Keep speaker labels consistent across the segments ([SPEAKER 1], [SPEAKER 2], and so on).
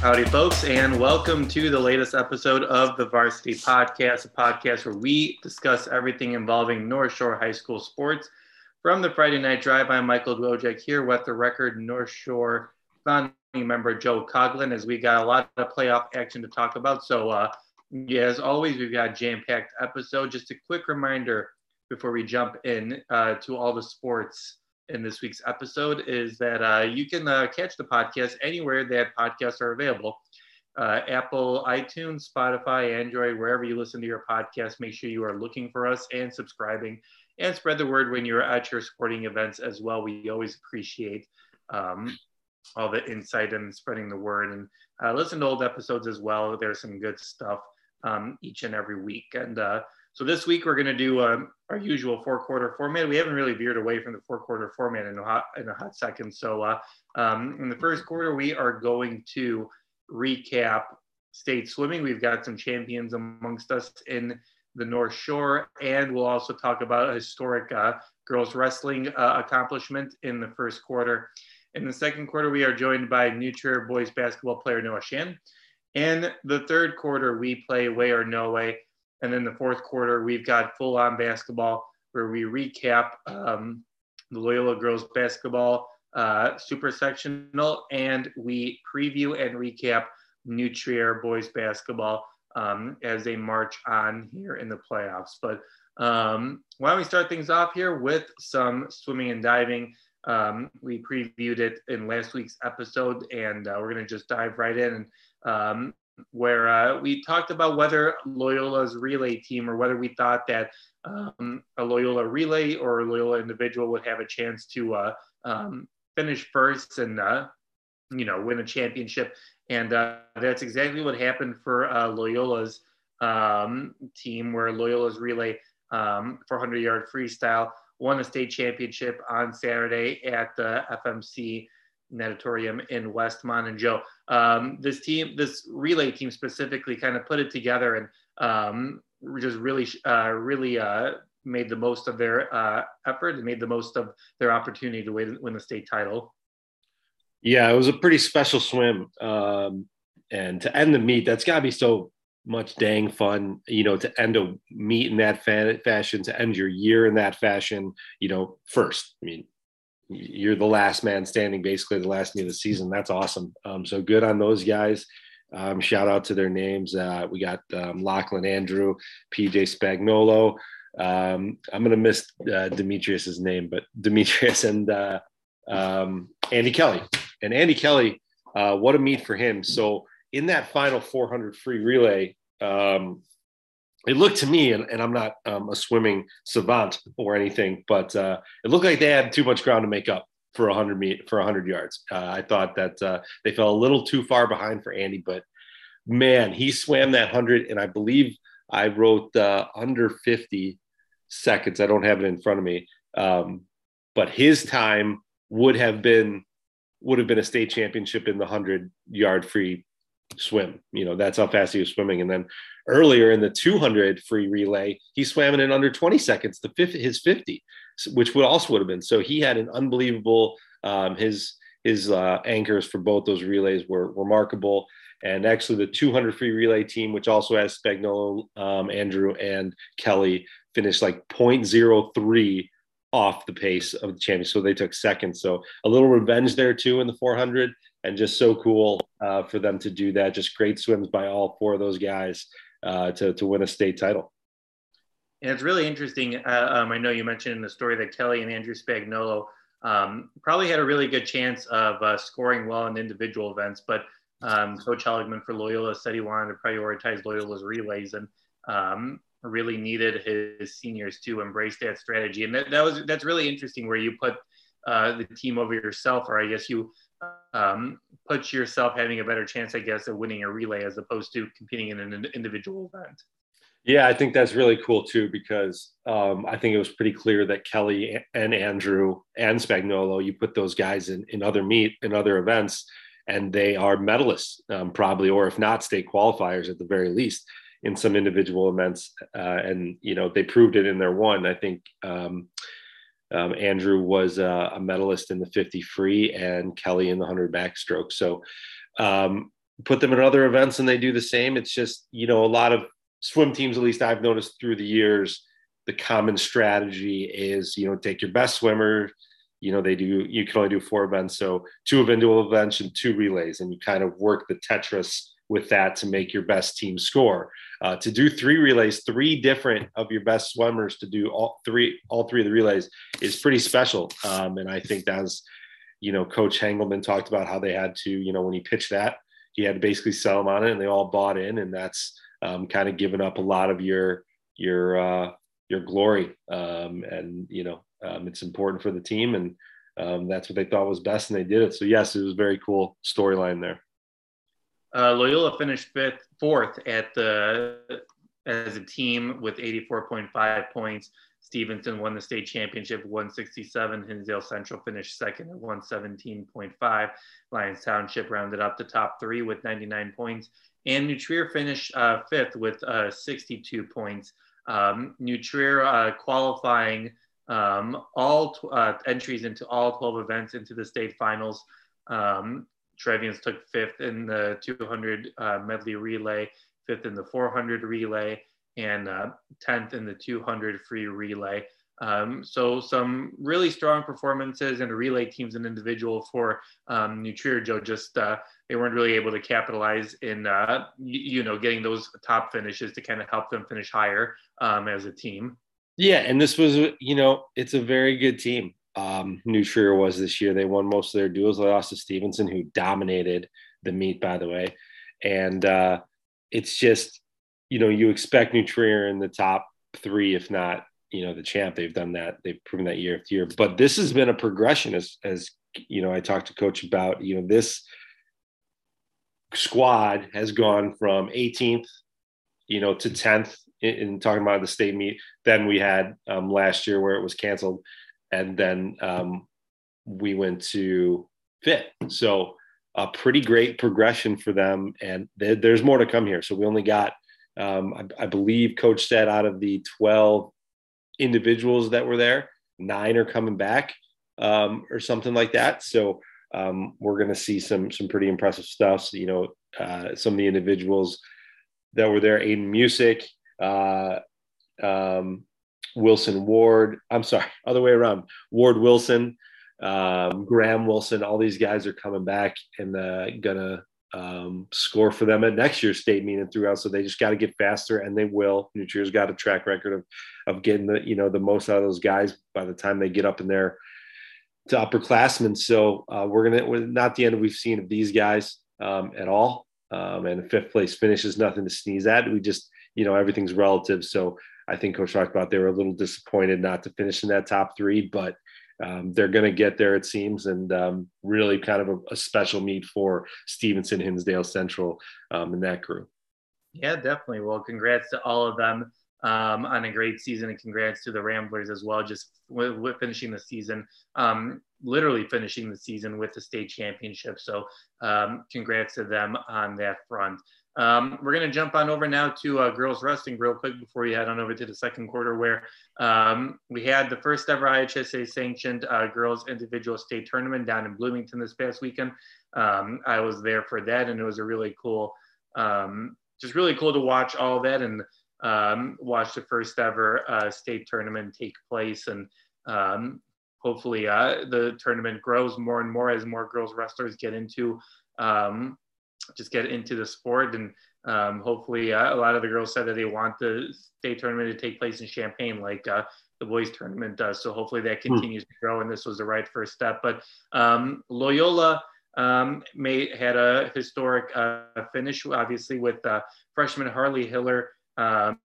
[SPEAKER 1] Howdy, folks, and welcome to the latest episode of the Varsity Podcast, a podcast where we discuss everything involving North Shore High School sports. From the Friday Night Drive, I'm Michael Dwojek here with the record North Shore founding member Joe Coughlin, as we got a lot of playoff action to talk about. So, uh, yeah, as always, we've got a jam-packed episode. Just a quick reminder before we jump in uh, to all the sports in this week's episode is that uh, you can uh, catch the podcast anywhere that podcasts are available. Uh, Apple, iTunes, Spotify, Android, wherever you listen to your podcast, make sure you are looking for us and subscribing and spread the word when you're at your sporting events as well. We always appreciate um, all the insight and spreading the word and uh, listen to old episodes as well. There's some good stuff um, each and every week. And uh, so this week we're going to do um, our usual four quarter format. We haven't really veered away from the four quarter format in a hot, in a hot second. So uh, um, in the first quarter, we are going to recap state swimming. We've got some champions amongst us in the North Shore, and we'll also talk about a historic uh, girls wrestling uh, accomplishment in the first quarter. In the second quarter, we are joined by New Trier boys basketball player Noah Shannon. In the third quarter, we play Way or No Way. And then the fourth quarter, we've got full on basketball where we recap um, the Loyola girls basketball uh, super sectional and we preview and recap New Trier boys basketball um, as they march on here in the playoffs. But um, why don't we start things off here with some swimming and diving? Um, we previewed it in last week's episode, and uh, we're going to just dive right in. And um, where uh, we talked about whether Loyola's relay team or whether we thought that um, a Loyola relay or a Loyola individual would have a chance to uh, um, finish first and uh, you know win a championship. And uh, that's exactly what happened for uh, Loyola's um, team, where Loyola's relay 400 um, yard freestyle won a state championship on Saturday at the FMC natatorium in Westmont. And Joe, um, this team, this relay team specifically, kind of put it together and um, just really, uh, really uh, made the most of their uh, effort and made the most of their opportunity to win, win the state title.
[SPEAKER 2] Yeah, it was a pretty special swim. Um, and to end the meet, that's got to be so much dang fun, you know, to end a meet in that fa- fashion, to end your year in that fashion, you know, first. I mean, you're the last man standing, basically the last meet of the season. That's awesome. Um, so good on those guys. Um, shout out to their names. Uh, we got um, Lachlan Andrew, PJ Spagnolo. Um, I'm going to miss uh, Demetrius's name, but Demetrius and uh, um, Andy Kelly. And Andy Kelly, uh, what a meet for him. So in that final 400 free relay, um, it looked to me, and, and I'm not um, a swimming savant or anything, but uh, it looked like they had too much ground to make up for 100 meet for 100 yards. Uh, I thought that uh, they fell a little too far behind for Andy, but man, he swam that 100, and I believe I wrote uh, under 50 seconds. I don't have it in front of me, um, but his time would have been would have been a state championship in the 100 yard free swim. You know, that's how fast he was swimming. And then earlier in the 200 free relay, he swam in under 20 seconds, the 50, his 50, which would also would have been. So he had an unbelievable, um, his, his uh, anchors for both those relays were remarkable. And actually, the 200 free relay team, which also has Spagnolo, um, Andrew, and Kelly, finished like 0.03 off the pace of the champion. So they took second. So a little revenge there too in the 400 and just so cool uh, for them to do that. Just great swims by all four of those guys uh, to, to win a state title.
[SPEAKER 1] And it's really interesting. Uh, um, I know you mentioned in the story that Kelly and Andrew Spagnolo um, probably had a really good chance of uh, scoring well in individual events, but um, Coach Heligman for Loyola said he wanted to prioritize Loyola's relays and um, really needed his seniors to embrace that strategy. And that, that was that's really interesting where you put uh, the team over yourself, or I guess you um, puts yourself having a better chance, I guess, of winning a relay as opposed to competing in an individual event.
[SPEAKER 2] Yeah, I think that's really cool too because um, I think it was pretty clear that Kelly and Andrew and Spagnolo, you put those guys in, in other meet in other events, and they are medalists um, probably, or if not, state qualifiers at the very least in some individual events. Uh, and you know they proved it in their one. I think um, um, Andrew was uh, a medalist in the 50 free and Kelly in the 100 backstroke. So um, put them in other events and they do the same. It's just, you know, a lot of swim teams, at least I've noticed through the years, the common strategy is, you know, take your best swimmer. You know, they do, you can only do four events. So two individual events and two relays, and you kind of work the Tetris with that to make your best team score. Uh, to do three relays, three different of your best swimmers to do all three, all three of the relays is pretty special. Um, and I think that's, you know, Coach Hengelman talked about how they had to, you know, when he pitched that, he had to basically sell them on it, and they all bought in, and that's um, kind of given up a lot of your your uh, your glory. Um, and you know, um, it's important for the team, and um, that's what they thought was best, and they did it. So yes, it was very cool storyline there.
[SPEAKER 1] Uh, Loyola finished fifth, fourth at the as a team with 84.5 points. Stevenson won the state championship 167. Hinsdale Central finished second at 117.5. Lyons Township rounded up the top three with 99 points. And New Trier finished uh, fifth with uh, 62 points. Um, New Trier uh, qualifying um, all uh, entries into all 12 events into the state finals. Um, Trevians took fifth in the 200 uh, medley relay, fifth in the 400 relay, and uh, 10th in the 200 free relay. Um, so some really strong performances and relay teams and individual for um, Joe. Just uh, they weren't really able to capitalize in uh, you, know getting those top finishes to kind of help them finish higher um, as a team.
[SPEAKER 2] Yeah, and this was you know it's a very good team. Um, New Trier was this year. They won most of their duels. They lost to Stevenson, who dominated the meet, by the way. And uh, it's just you know, you expect New Trier in the top three, if not, you know, the champ. They've done that. They've proven that year after year. But this has been a progression as, as you know, I talked to coach about, you know, this squad has gone from 18th, you know, to 10th in, in talking about the state meet. Then we had um, last year where it was canceled. And then um, we went to fifth. So a pretty great progression for them. And there's more to come here. So we only got um, I, I, believe Coach said out of the 12 individuals that were there, nine are coming back um, or something like that. So um, we're going to see some some pretty impressive stuff. So, you know, uh, some of the individuals that were there, Aiden Music, uh, um, Wilson Ward. I'm sorry, other way around. Ward Wilson, um, Graham Wilson. All these guys are coming back and uh, gonna um, score for them at next year's state meet and throughout. So they just got to get faster, and they will. New Trier's got a track record of of getting the you know the most out of those guys by the time they get up in there to upperclassmen. So uh, we're gonna we're not the end we've seen of these guys um, at all. Um, and fifth place finish is nothing to sneeze at. We just you know everything's relative. So I think Coach talked about they were a little disappointed not to finish in that top three, but um, they're going to get there, it seems, and um, really kind of a, a, special meet for Stevenson, Hinsdale Central, um, and that crew.
[SPEAKER 1] Yeah, definitely. Well, congrats to all of them um, on a great season, and congrats to the Ramblers as well, just finishing the season, um, literally finishing the season with the state championship. So, um, congrats to them on that front. Um, we're going to jump on over now to uh, girls wrestling real quick before we head on over to the second quarter, where um, we had the first ever IHSA sanctioned uh, girls individual state tournament down in Bloomington this past weekend. Um, I was there for that, and it was a really cool, um, just really cool to watch all that and um, watch the first ever uh, state tournament take place. And um, hopefully, uh, the tournament grows more and more as more girls wrestlers get into um, just get into the sport. And um, hopefully, uh, a lot of the girls said that they want the state tournament to take place in Champaign, like uh, the boys tournament does. So hopefully that hmm. continues to grow, and this was the right first step. But um, Loyola um, may had a historic uh, finish, obviously with uh, freshman Harley Hiller um,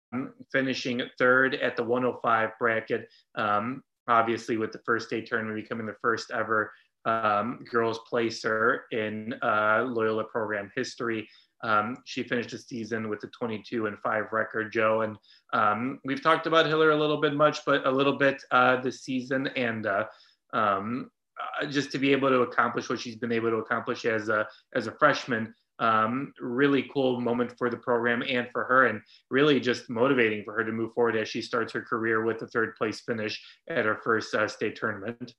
[SPEAKER 1] finishing third at the 105 bracket. Um, obviously, with the first state tournament becoming the first ever um, girls placer in uh, Loyola program history. Um, she finished the season with a 22 and 5 record, Joe. And um, we've talked about Hiller a little bit much, but a little bit uh, this season. And uh, um, uh, just to be able to accomplish what she's been able to accomplish as a, as a freshman, um, really cool moment for the program and for her, and really just motivating for her to move forward as she starts her career with a third place finish at her first uh, state tournament.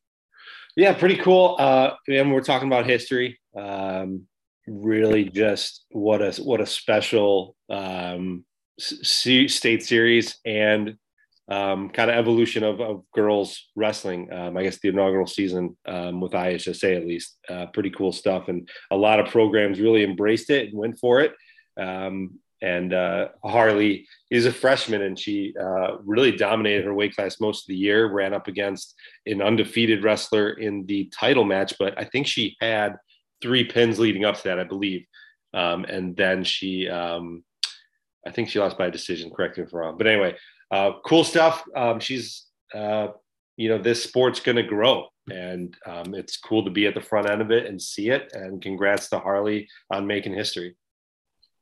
[SPEAKER 2] Yeah, pretty cool. Uh, and we're talking about history. Um, really just what a what a special um, state series and um, kind of evolution of, of girls wrestling. Um, I guess the inaugural season um, with IHSA at least, uh, pretty cool stuff, and a lot of programs really embraced it and went for it. Um, and uh, Harley is a freshman, and she uh, really dominated her weight class most of the year. Ran up against an undefeated wrestler in the title match, but I think she had three pins leading up to that, I believe. Um, and then she, um, I think she lost by a decision. Correct me if I'm wrong, but anyway, uh, cool stuff. Um, she's, uh, you know, this sport's going to grow, and um, it's cool to be at the front end of it and see it. And congrats to Harley on making history.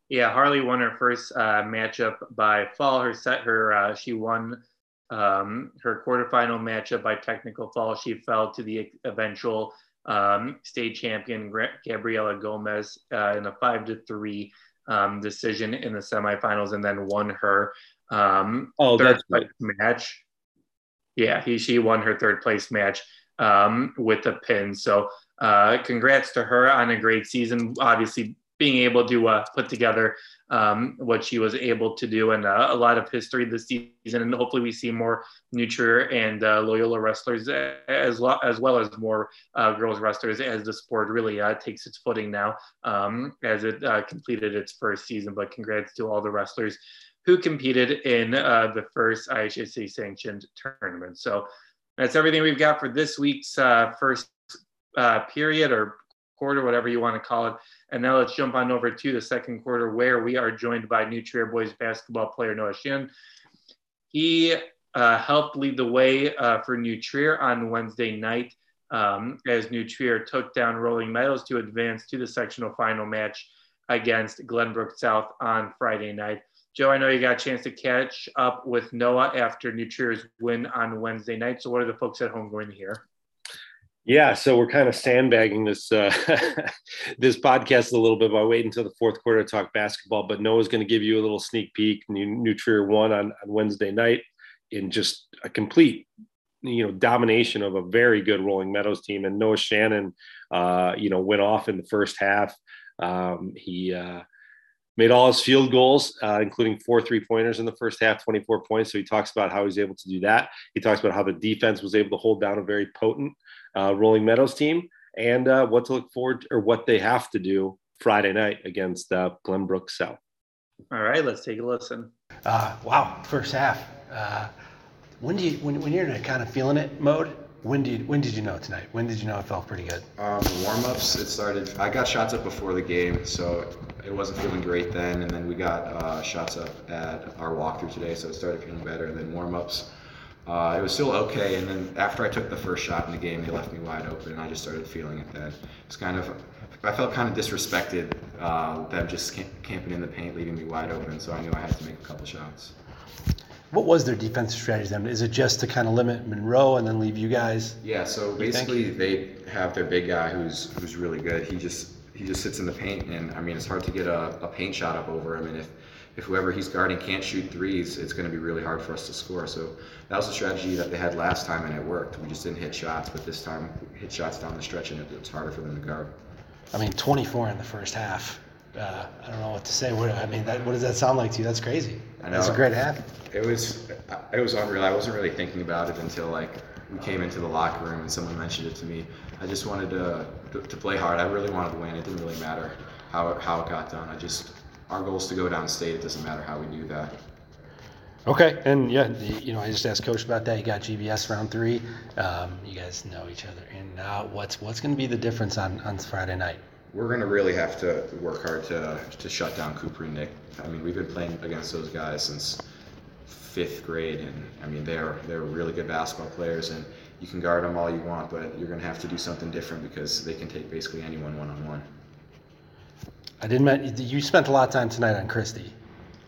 [SPEAKER 1] Yeah, Harley won her first uh, matchup by fall. Her set, her uh, she won um, her quarterfinal matchup by technical fall. She fell to the eventual um, state champion Gabriela Gomez uh, in a five to three um, decision in the semifinals, and then won her um,
[SPEAKER 2] oh, third place
[SPEAKER 1] right. match. Yeah, he she won her third place match um, with a pin. So uh, congrats to her on a great season. Obviously, being able to uh, put together um, what she was able to do and uh, a lot of history this season. And hopefully we see more New Trier and uh, Loyola wrestlers as, lo- as well as more uh, girls wrestlers as the sport really uh, takes its footing now um, as it uh, completed its first season. But congrats to all the wrestlers who competed in the first IHSA sanctioned tournament. So that's everything we've got for this week's first period or quarter, whatever you want to call it. And now let's jump on over to the second quarter where we are joined by New Trier boys basketball player Noah Shannon. He uh, helped lead the way uh, for Trier on Wednesday night um, as Trier took down Rolling Meadows to advance to the sectional final match against Glenbrook South on Friday night. Joe, I know you got a chance to catch up with Noah after New Trier's win on Wednesday night. So, what are the folks at home going to hear?
[SPEAKER 2] Yeah, so we're kind of sandbagging this uh, this podcast a little bit by waiting until the fourth quarter to talk basketball. But Noah's going to give you a little sneak peek. New, New Trier won on, on Wednesday night in just a complete, you know, domination of a very good Rolling Meadows team. And Noah Shannon, uh, you know, went off in the first half. Um, he uh, made all his field goals, uh, including four three pointers in the first half, 24 points. So he talks about how he's able to do that. He talks about how the defense was able to hold down a very potent uh, Rolling Meadows team and uh, what to look forward to, or what they have to do Friday night against uh, Glenbrook South.
[SPEAKER 1] All right, let's take a listen.
[SPEAKER 3] Uh, wow, first half. Uh, when do you when, when you're in a kind of feeling it mode? When did when did you know tonight? When did you know it felt pretty good?
[SPEAKER 4] Um, warm ups. It started. I got shots up before the game, so it wasn't feeling great then. And then we got uh, shots up at our walkthrough today, so it started feeling better. And then warm ups uh, it was still okay, and then after I took the first shot in the game, they left me wide open, and I just started feeling it then. It's kind of, I felt kind of disrespected, uh, them just camping in the paint, leaving me wide open, so I knew I had to make a couple shots.
[SPEAKER 3] What was their defensive strategy then? Is it just to kind of limit Monroe and then leave you guys?
[SPEAKER 4] Yeah, so basically they have their big guy who's who's really good. He just he just sits in the paint, and I mean it's hard to get a, a paint shot up over him, and if if whoever he's guarding can't shoot threes, it's going to be really hard for us to score. So that was the strategy that they had last time, and it worked. We just didn't hit shots, but this time hit shots down the stretch, and it, it's harder for them to guard.
[SPEAKER 3] I mean, 24 in the first half. Uh, I don't know what to say. What, I mean, that, what does that sound like to you? That's crazy. I know. It's a great half.
[SPEAKER 4] It was. It was unreal. I wasn't really thinking about it until like we came into the locker room and someone mentioned it to me. I just wanted to to, to play hard. I really wanted to win. It didn't really matter how how it got done. I just our goal is to go downstate. It doesn't matter how we do that.
[SPEAKER 3] Okay, and yeah, you know, I just asked Coach about that. You got GBS round three. Um, you guys know each other, and uh, what's what's going to be the difference on on Friday night?
[SPEAKER 4] We're going to really have to work hard to to shut down Cooper and Nick. I mean, we've been playing against those guys since fifth grade, and I mean, they're they're really good basketball players, and you can guard them all you want, but you're going to have to do something different because they can take basically anyone one on one.
[SPEAKER 3] I didn't. You spent a lot of time tonight on Christie.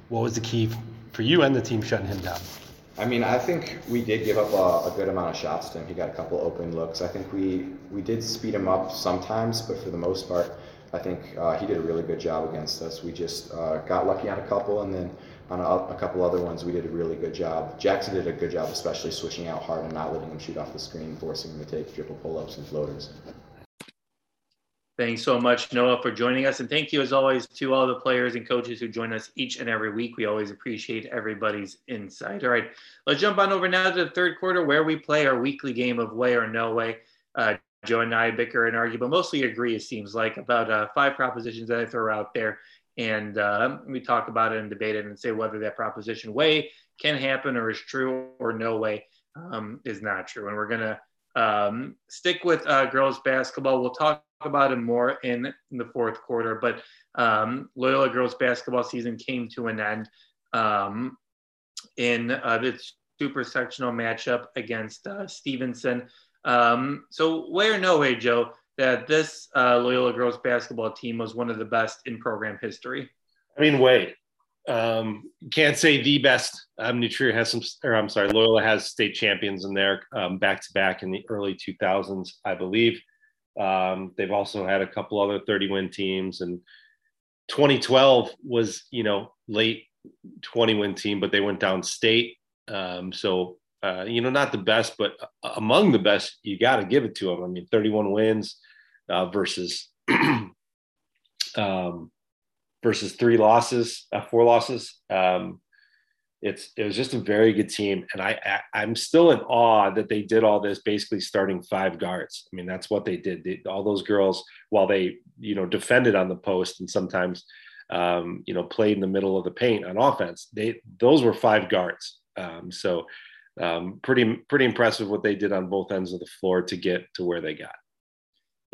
[SPEAKER 3] What was the key for you and the team shutting him down?
[SPEAKER 4] I mean, I think we did give up a, a, good amount of shots to him. He got a couple open looks. I think we we did speed him up sometimes, but for the most part, I think uh, he did a really good job against us. We just uh, got lucky on a couple, and then on a, a, couple other ones, we did a really good job. Jackson did a good job, especially switching out hard and not letting him shoot off the screen, forcing him to take triple pull-ups and floaters.
[SPEAKER 1] Thanks so much, Noah, for joining us. And thank you, as always, to all the players and coaches who join us each and every week. We always appreciate everybody's insight. All right, let's jump on over now to the third quarter where we play our weekly game of way or no way. Uh, Joe and I bicker and argue, but mostly agree, it seems like, about uh, five propositions that I throw out there. And uh, we talk about it and debate it and say whether that proposition way can happen or is true or no way um, is not true. And we're going to um, stick with uh, girls basketball. We'll talk about it more in, in the fourth quarter, but um, Loyola girls basketball season came to an end um, in uh, the super sectional matchup against uh, Stevenson. Um, so, way or no way, Joe, that this uh, Loyola girls basketball team was one of the best in program history?
[SPEAKER 2] I mean, way. Um, can't say the best. Um, New Trier has some, or I'm sorry, Loyola has state champions in there um back to back in the early 2000s, I believe. Um, they've also had a couple other 30 win teams, and 2012 was, you know, late 20 win team, but they went down state. Um, so, uh, you know, not the best, but among the best, you got to give it to them. I mean, 31 wins uh, versus um, versus three losses, uh, four losses. Um, it's it was just a very good team, and I, I am still in awe that they did all this basically starting five guards. I mean, that's what they did. They, all those girls, while they you know defended on the post and sometimes um, you know played in the middle of the paint on offense, they those were five guards. Um, so um, pretty pretty impressive what they did on both ends of the floor to get to where they got.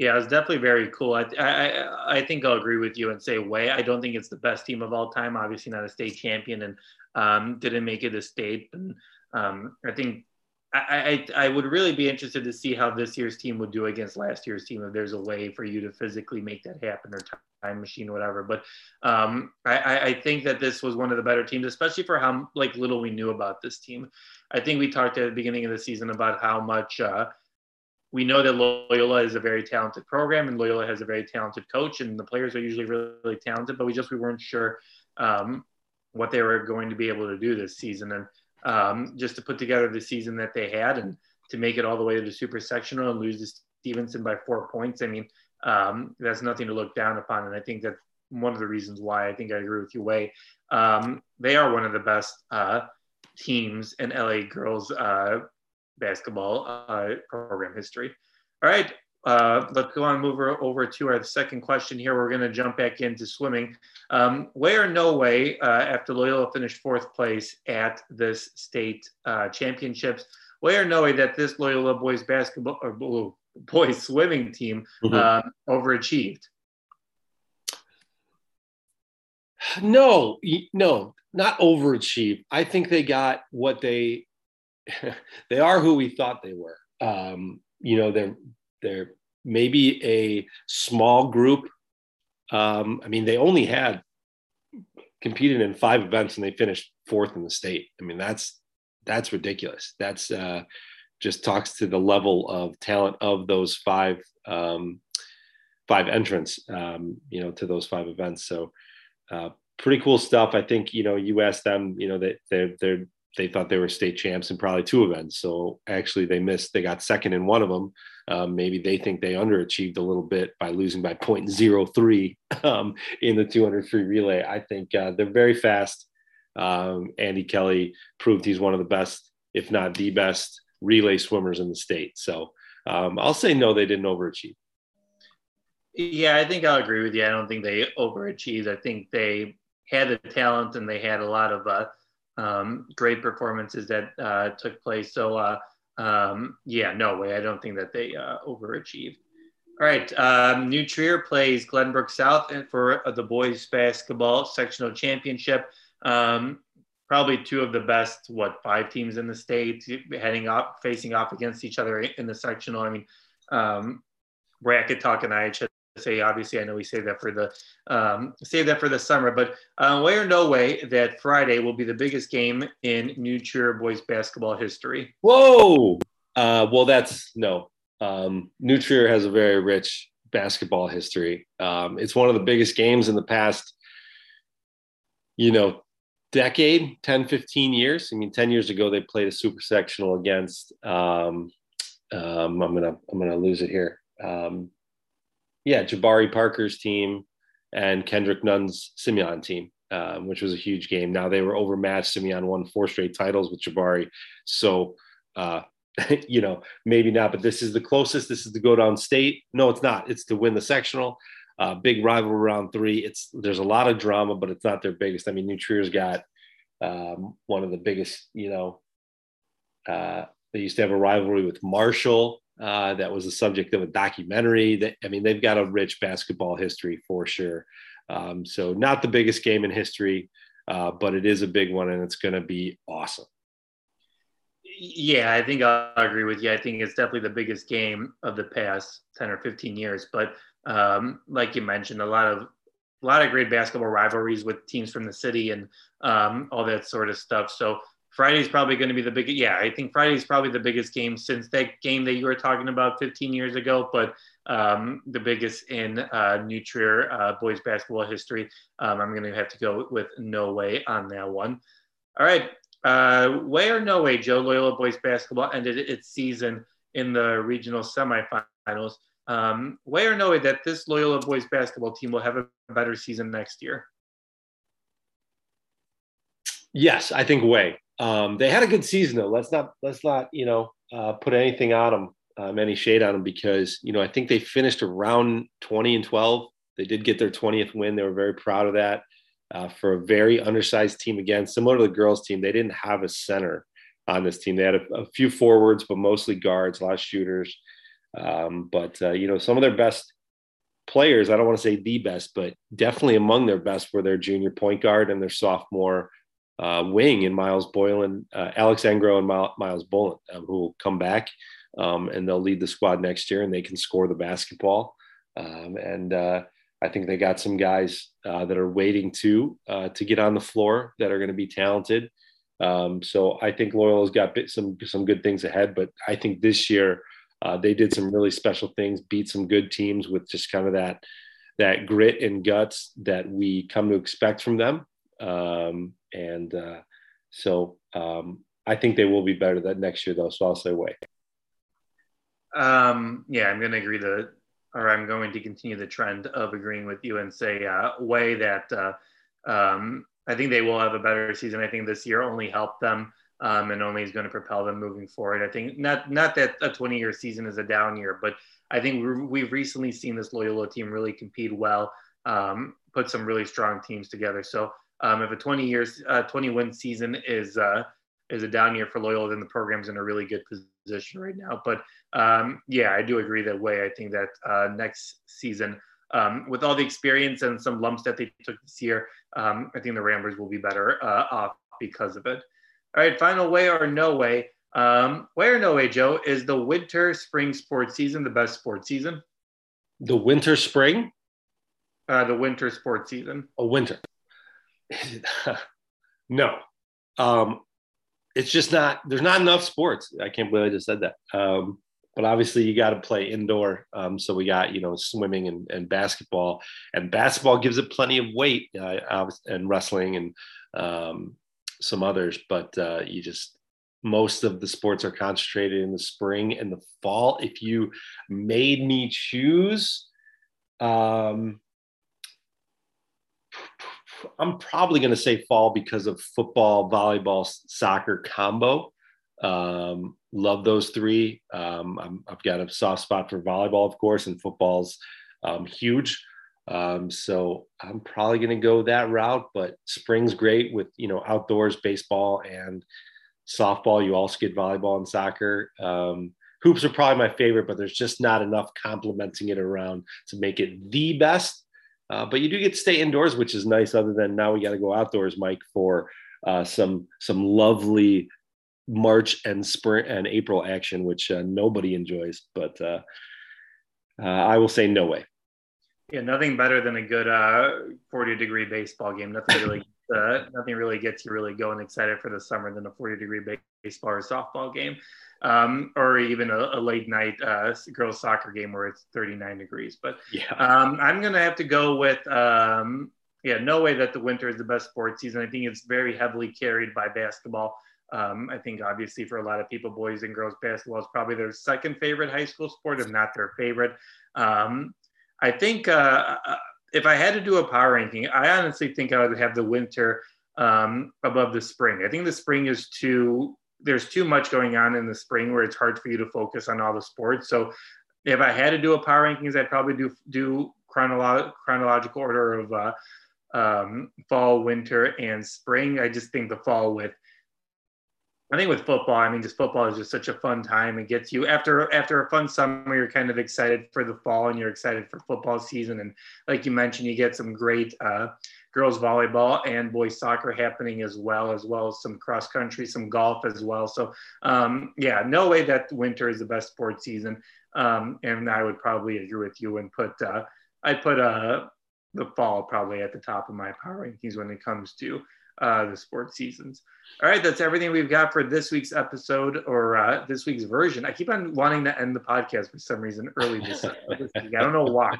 [SPEAKER 1] Yeah, it's definitely very cool. I, I I think I'll agree with you and say way. I don't think it's the best team of all time. Obviously, not a state champion, and um, didn't make it a state. And um, I think I, I, I would really be interested to see how this year's team would do against last year's team if there's a way for you to physically make that happen or time machine or whatever. But um, I, I think that this was one of the better teams, especially for how like little we knew about this team. I think we talked at the beginning of the season about how much uh, we know that Loyola is a very talented program and Loyola has a very talented coach and the players are usually really, really talented, but we just we weren't sure um, what they were going to be able to do this season. And um, just to put together the season that they had and to make it all the way to the super sectional and lose to Stevenson by four points, I mean, um, that's nothing to look down upon. And I think that's one of the reasons why I think I agree with you, Way. Um, they are one of the best uh, teams in LA girls uh, basketball uh, program history. All right, uh, let's go on move over to our second question here. We're going to jump back into swimming. Um, way or no way, uh, after Loyola finished fourth place at this state uh, championships, way or no way that this Loyola boys basketball or boys swimming team mm-hmm. uh, overachieved?
[SPEAKER 2] No, no, not overachieved. I think they got what they they are who we thought they were. Um, you know, they're they're maybe a small group. Um, I mean, they only had competed in five events and they finished fourth in the state. I mean, that's that's ridiculous. That's uh, just talks to the level of talent of those five um, five entrants. Um, you know, to those five events. So. Uh, pretty cool stuff. I think you know you asked them, you know, that they're they're they thought they were state champs in probably two events. So actually, they missed. They got second in one of them. Um, maybe they think they underachieved a little bit by losing by 0.03 um, in the 200 free relay. I think uh, they're very fast. Um, Andy Kelly proved he's one of the best, if not the best, relay swimmers in the state. So um, I'll say no, they didn't overachieve.
[SPEAKER 1] Yeah, I think I'll agree with you. I don't think they overachieved. I think they had the talent and they had a lot of uh, um, great performances that uh, took place. So, uh, um, yeah, no way. I don't think that they uh, overachieved. All right. Um, New Trier plays Glenbrook South for the boys basketball sectional championship. Um, probably two of the best, what, five teams in the state heading up, facing off against each other in the sectional. I mean, um, bracket talk and IHS say obviously i know we save that for the um, save that for the summer but uh, way or no way that friday will be the biggest game in new trier boys basketball history.
[SPEAKER 2] Whoa! Uh, well that's no. Um, new trier has a very rich basketball history. Um, it's one of the biggest games in the past you know decade 10 15 years. I mean 10 years ago they played a super sectional against um, um, i'm gonna i'm gonna lose it here. Um, yeah, Jabari Parker's team and Kendrick Nunn's Simeon team, um, which was a huge game. Now they were overmatched. Simeon won four straight titles with Jabari. So, uh, you know, maybe not, but this is the closest. This is to go down state. No, it's not. It's to win the sectional. Uh, big rival round three. It's there's a lot of drama, but it's not their biggest. I mean, New Trier's got um, one of the biggest. You know, uh, they used to have a rivalry with Marshall. Uh, that was the subject of a documentary. That I mean, they've got a rich basketball history for sure. Um, so not the biggest game in history, uh, but it is a big one, and it's going to be awesome.
[SPEAKER 1] Yeah, I think I'll agree with you. I think it's definitely the biggest game of the past 10 or 15 years. But um, like you mentioned, a lot of a lot of great basketball rivalries with teams from the city and um, all that sort of stuff. So Friday's probably going to be the biggest. Yeah, I think Friday's probably the biggest game since that game that you were talking about 15 years ago, but um, the biggest in uh, uh, boys basketball history. Um, I'm going to have to go with no way on that one. All right, uh, way or no way, Joe Loyola boys basketball ended its season in the regional semifinals. Um, way or no way that this Loyola boys basketball team will have a better season next year?
[SPEAKER 2] Yes, I think way. Um, they had a good season though. Let's not let's not you know uh, put anything on them, um, any shade on them because you know I think they finished around 20 and 12. They did get their 20th win. They were very proud of that. Uh, for a very undersized team again, similar to the girls' team, they didn't have a center on this team. They had a, a few forwards, but mostly guards, a lot of shooters. Um, but uh, you know, some of their best players, I don't want to say the best, but definitely among their best were their junior point guard and their sophomore uh, wing in Miles Boylan, uh, Alex Engro and Miles Boylan, um, who will come back um, and they'll lead the squad next year and they can score the basketball. Um, and uh, I think they got some guys uh, that are waiting to uh, to get on the floor that are going to be talented. Um, so I think Loyola's got some some good things ahead, but I think this year uh, they did some really special things, beat some good teams with just kind of that that grit and guts that we come to expect from them. Um, and uh, so um, I think they will be better that next year, though. So I'll say way.
[SPEAKER 1] Um, yeah, I'm going to agree that, or I'm going to continue the trend of agreeing with you and say uh, way that uh, um, I think they will have a better season. I think this year only helped them um, and only is going to propel them moving forward. I think not not that a 20 year season is a down year, but I think we've recently seen this Loyola team really compete well, um, put some really strong teams together. So um, if a 20 years uh, 20 win season is uh, is a down year for Loyola, then the program's in a really good position right now. But um, yeah, I do agree that way. I think that uh, next season. Um, with all the experience and some lumps that they took this year, um, I think the Ramblers will be better uh, off because of it. All right, final way or no way. Um, way or no way, Joe, is the winter spring sports season the best sports season?
[SPEAKER 2] The winter spring?
[SPEAKER 1] Uh, the winter sports season.
[SPEAKER 2] A winter. no. Um, it's just not, there's not enough sports. I can't believe I just said that. Um, but obviously you got to play indoor. Um, so we got, you know, swimming and, and basketball and basketball gives it plenty of weight uh, and wrestling and, um, some others, but uh, you just most of the sports are concentrated in the spring and the fall. If you made me choose, um, I'm probably going to say fall because of football, volleyball, soccer combo. Um, love those three. Um, i have got a soft spot for volleyball, of course, and football's um, huge. Um, so I'm probably going to go that route, but spring's great with, you know, outdoors baseball and softball. You also get volleyball and soccer. Um, hoops are probably my favorite, but there's just not enough complementing it around to make it the best. Uh, but you do get to stay indoors, which is nice. Other than now, we got to go outdoors, Mike, for uh, some some lovely March and spring and April action, which uh, nobody enjoys. But uh, uh, I will say no way.
[SPEAKER 1] Yeah, nothing better than a good uh, 40 degree baseball game. Nothing really, nothing really gets you really going excited for the summer than a 40 degree baseball or softball game, um, or even a, a late night uh, girls soccer game where it's 39 degrees. But yeah, um, I'm gonna have to go with um, yeah, no way that the winter is the best sports season. I think it's very heavily carried by basketball. Um, I think obviously for a lot of people, boys and girls basketball is probably their second favorite high school sport, if not their favorite. Um, I think uh, uh, if I had to do a power ranking, I honestly think I would have the winter um, above the spring. I think the spring is too there's too much going on in the spring where it's hard for you to focus on all the sports. So if I had to do a power rankings, I'd probably do do chronolo- chronological order of uh, um, fall, winter, and spring. I just think the fall with I think with football, I mean, just football is just such a fun time. It gets you after after a fun summer, you're kind of excited for the fall and you're excited for football season. And like you mentioned, you get some great uh, girls volleyball and boys soccer happening as well, as well as some cross country, some golf as well. So um, yeah, no way that winter is the best sports season. Um, and I would probably agree with you and put uh, I'd put uh, the fall probably at the top of my power rankings when it comes to uh, the sports seasons. All right, that's everything we've got for this week's episode or uh, this week's version. I keep on wanting to end the podcast for some reason early this, this week. I don't know why.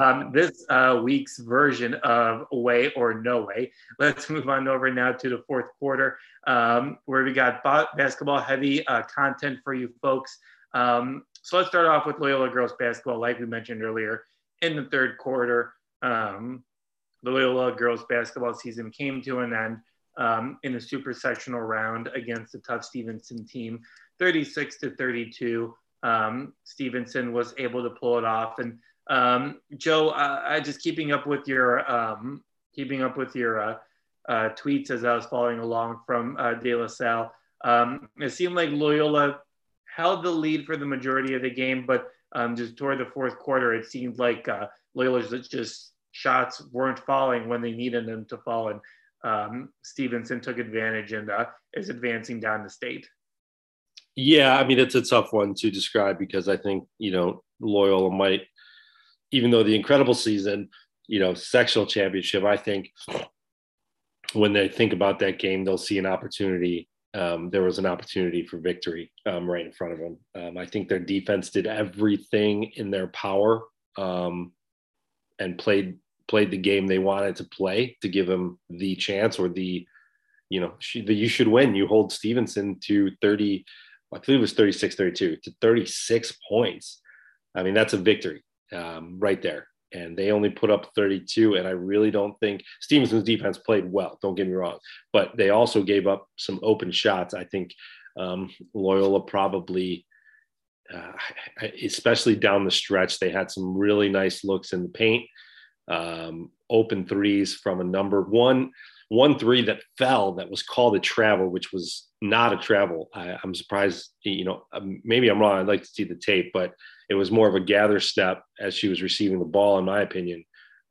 [SPEAKER 1] Um, this uh, week's version of Way or No Way. Let's move on over now to the fourth quarter um, where we got basketball heavy uh, content for you folks. Um, so let's start off with Loyola girls basketball, like we mentioned earlier in the third quarter. Um, the Loyola girls basketball season came to an end um, in a super sectional round against the tough Stevenson team, 36 to 32. Um, Stevenson was able to pull it off. And um, Joe, uh, I just keeping up with your um, keeping up with your uh, uh, tweets as I was following along from uh, De La Salle. Um, it seemed like Loyola held the lead for the majority of the game, but um, just toward the fourth quarter, it seemed like uh, Loyola just shots weren't falling when they needed them to fall. And um, Stevenson took advantage and uh, is advancing down the state.
[SPEAKER 2] Yeah, I mean, it's a tough one to describe because I think, you know, Loyola might, even though the incredible season, you know, sectional championship, I think when they think about that game, they'll see an opportunity. Um, there was an opportunity for victory um, right in front of them. Um, I think their defense did everything in their power um, and played played the game they wanted to play to give them the chance or the, you know, the you should win. You hold Stevenson to 30, I believe it was 36, 32 to 36 points. I mean, that's a victory um, right there. And they only put up 32. And I really don't think Stevenson's defense played well. Don't get me wrong. But they also gave up some open shots. I think um, Loyola probably uh, especially down the stretch, they had some really nice looks in the paint, um, open threes from a number one, one three that fell that was called a travel, which was not a travel. I, am surprised, you know, um, maybe I'm wrong. I'd like to see the tape, but it was more of a gather step as she was receiving the ball, in my opinion.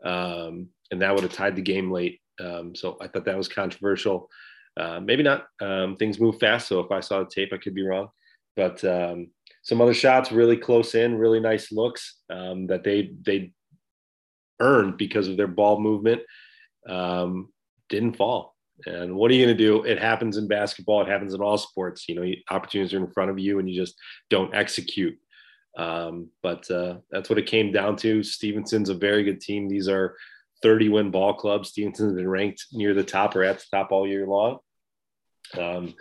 [SPEAKER 2] Um, and that would have tied the game late. Um, so I thought that was controversial. Uh, maybe not. Um, things move fast. So if I saw the tape, I could be wrong. But um, some other shots really close in, really nice looks um, that they they earned because of their ball movement um, didn't fall. And what are you going to do? It happens in basketball. It happens in all sports. You know, opportunities are in front of you, and you just don't execute. Um, but uh, that's what it came down to. Stevenson's a very good team. These are 30 win ball clubs. Stevenson's been ranked near the top or at the top all year long. Um,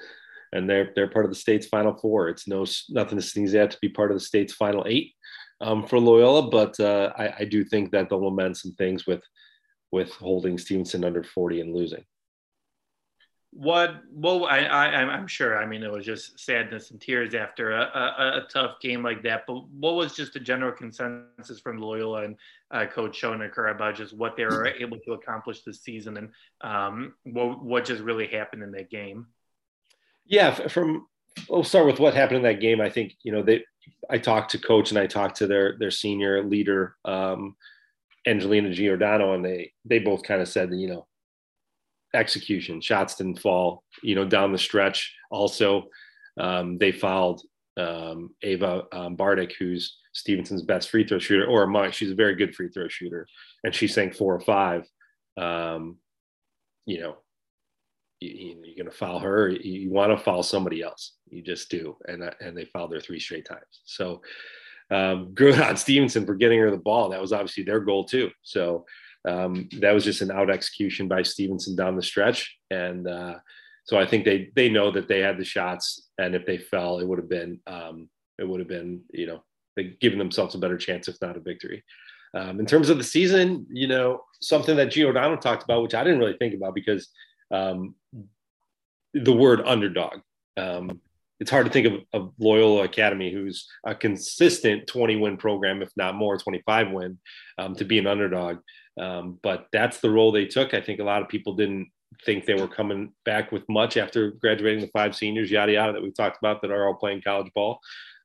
[SPEAKER 2] and they're they're part of the state's final four. It's no nothing to sneeze at to be part of the state's final eight um, for Loyola, but uh, I, I, do think that they'll amend some things with with holding Stevenson under forty and losing.
[SPEAKER 1] What? Well, I, I I'm sure. I mean, it was just sadness and tears after a, a, a tough game like that. But what was just the general consensus from Loyola and uh, Coach Schoenecker about just what they were able to accomplish this season and um, what what just really happened in that game?
[SPEAKER 2] Yeah, from we'll start with what happened in that game. I think you know they. I talked to coach and I talked to their their senior leader, um, Angelina Giordano, and they they both kind of said that you know execution shots didn't fall. You know down the stretch. Also, um, they fouled um, Ava um, Bardick, who's Stevenson's best free throw shooter, or among she's a very good free throw shooter, and she sank four or five. Um, you know, you, are going to foul her. You, want to foul somebody else. You just do. And, and they fouled her three straight times. So um, good on Stevenson for getting her the ball. That was obviously their goal too. So um, that was just an out execution by Stevenson down the stretch. And uh, so I think they, they know that they had the shots and if they fell, it would have been, um, it would have been, you know, they given themselves a better chance, if not a victory. Um, in terms of the season, you know, something that Giordano talked about, which I didn't really think about because um, the word underdog. Um, it's hard to think of, Loyola Academy, who's a consistent 20 win program, if not more, 25 win, um, to be an underdog. Um, but that's the role they took. I think a lot of people didn't think they were coming back with much after graduating the five seniors, yada yada, that we talked about that are all playing college ball.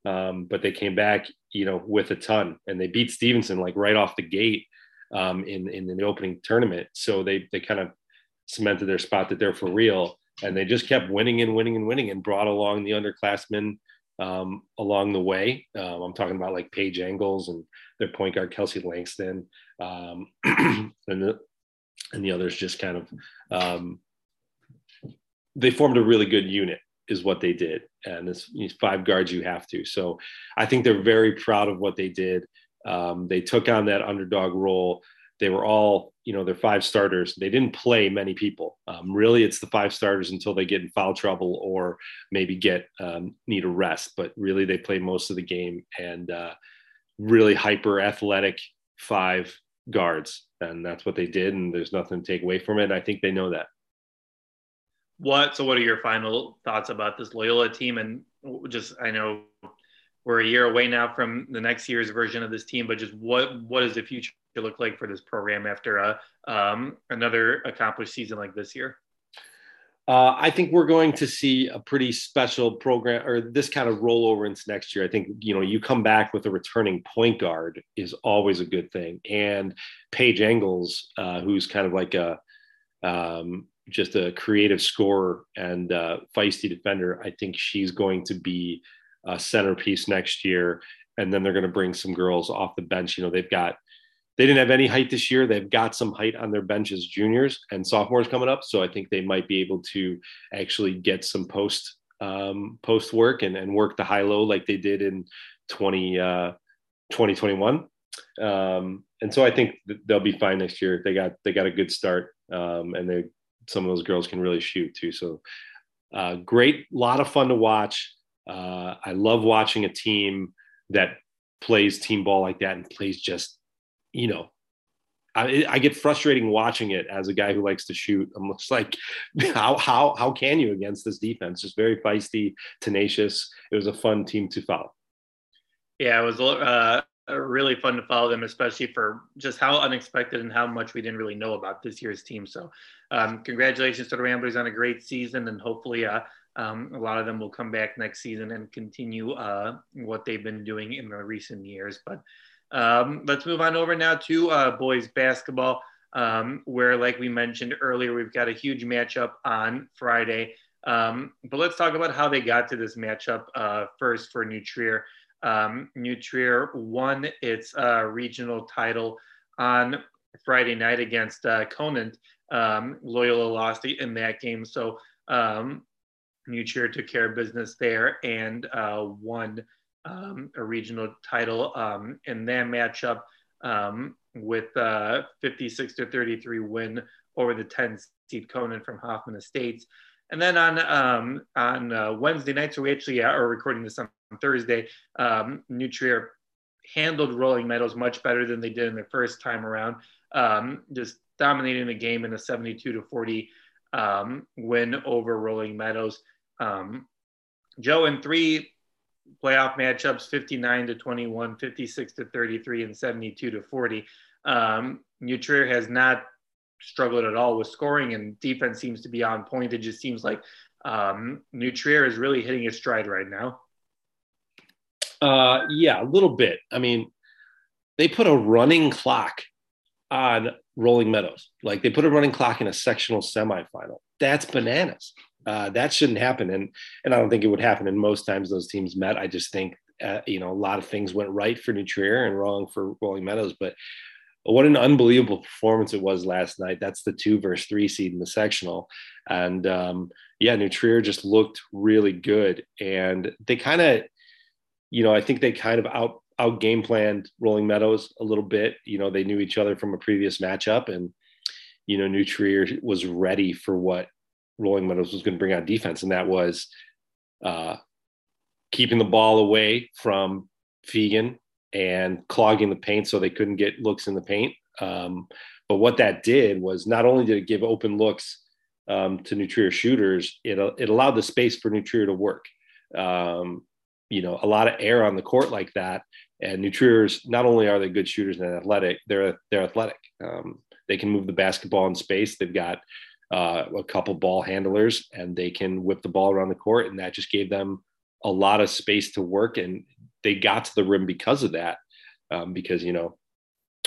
[SPEAKER 2] Um, but they came back, you know, with a ton, and they beat Stevenson like right off the gate um, in in the opening tournament. So they they kind of cemented their spot that they're for real, and they just kept winning and winning and winning, and brought along the underclassmen um, along the way. Um, I'm talking about like Paige Engels and their point guard Kelsey Langston, um, and the and the others just kind of um, they formed a really good unit is what they did. And it's these five guards you have to. So i think they're very proud of what they did. Um, they took on that underdog role. They were all you know they're five starters. They didn't play many people. Um, really it's the five starters until they get in foul trouble or maybe get um, need a rest but really they play most of the game and uh, really hyper athletic five guards and that's what they did and there's nothing to take away from it i think they know that.
[SPEAKER 1] What so what are your final thoughts about this loyola team and just i know we're a year away now from the next year's version of this team but just what what is the future look like for this program after a um, another accomplished season like this year
[SPEAKER 2] uh, I think we're going to see a pretty special program or this kind of rollover into next year. I think, you know, you come back with a returning point guard is always a good thing. And Paige Engels, uh, who's kind of like a, um, just a creative scorer and uh, feisty defender, I think she's going to be a centerpiece next year. And then they're going to bring some girls off the bench. You know, they've got they didn't have any height this year. They've got some height on their benches, juniors and sophomores coming up. So I think they might be able to actually get some post um, post work and, and work the high low like they did in 20, uh, 2021. Um, and so I think they'll be fine next year. They got they got a good start, um, and they some of those girls can really shoot too. So uh, great, lot of fun to watch. Uh, I love watching a team that plays team ball like that and plays just you know, I, I, get frustrating watching it as a guy who likes to shoot. I'm just like, how how how can you against this defense? Just very feisty, tenacious. It was a fun team to follow.
[SPEAKER 1] Yeah, it was uh, really fun to follow them, especially for just how unexpected and how much we didn't really know about this year's team. So, um, congratulations to the Ramblers on a great season, and hopefully, uh, um, a lot of them will come back next season and continue uh, what they've been doing in the recent years. But um, let's move on over now to uh, boys basketball, um, where, like we mentioned earlier, we've got a huge matchup on Friday. Um, but let's talk about how they got to this matchup uh, first for New Trier. Um, New Trier won its uh, regional title on Friday night against uh, Conant. Um, Loyola lost in that game, so um, New Trier took care of business there and uh, won um, a regional title um, in that matchup um, with uh, 56 to 33 win over the 10 seed Conant from Hoffman Estates. And then on um, on uh, Wednesday night, so we actually are recording this on Thursday. Um, New Trier handled Rolling Meadows much better than they did in their first time around, um, just dominating the game in a 72 to 40 um, win over Rolling Meadows. Um, Joe, in three playoff matchups 59 to 21, 56 to 33, and 72 to 40. Um, New Trier has not struggled at all with scoring, and defense seems to be on point. It just seems like um, New Trier is really hitting its stride right now.
[SPEAKER 2] Uh, yeah, a little bit. I mean, they put a running clock on Rolling Meadows. Like they put a running clock in a sectional semifinal. That's bananas. Uh, that shouldn't happen, and and I don't think it would happen. And most times those teams met. I just think uh, you know a lot of things went right for New Trier and wrong for Rolling Meadows. But what an unbelievable performance it was last night. That's the two versus three seed in the sectional, and um, yeah, New Trier just looked really good, and they kind of, you know, I think they kind of out out game planned Rolling Meadows a little bit. You know, they knew each other from a previous matchup, and you know, New Trier was ready for what Rolling Meadows was going to bring on defense, and that was uh, keeping the ball away from Fegan and clogging the paint so they couldn't get looks in the paint. Um, but what that did was not only did it give open looks um, to New Trier shooters, it, it allowed the space for New Trier to work. Um, you know, a lot of air on the court like that. And New Triers, not only are they good shooters and athletic, they're they're athletic. Um, they can move the basketball in space. They've got uh, a couple ball handlers, and they can whip the ball around the court, and that just gave them a lot of space to work. And they got to the rim because of that. Um, because you know,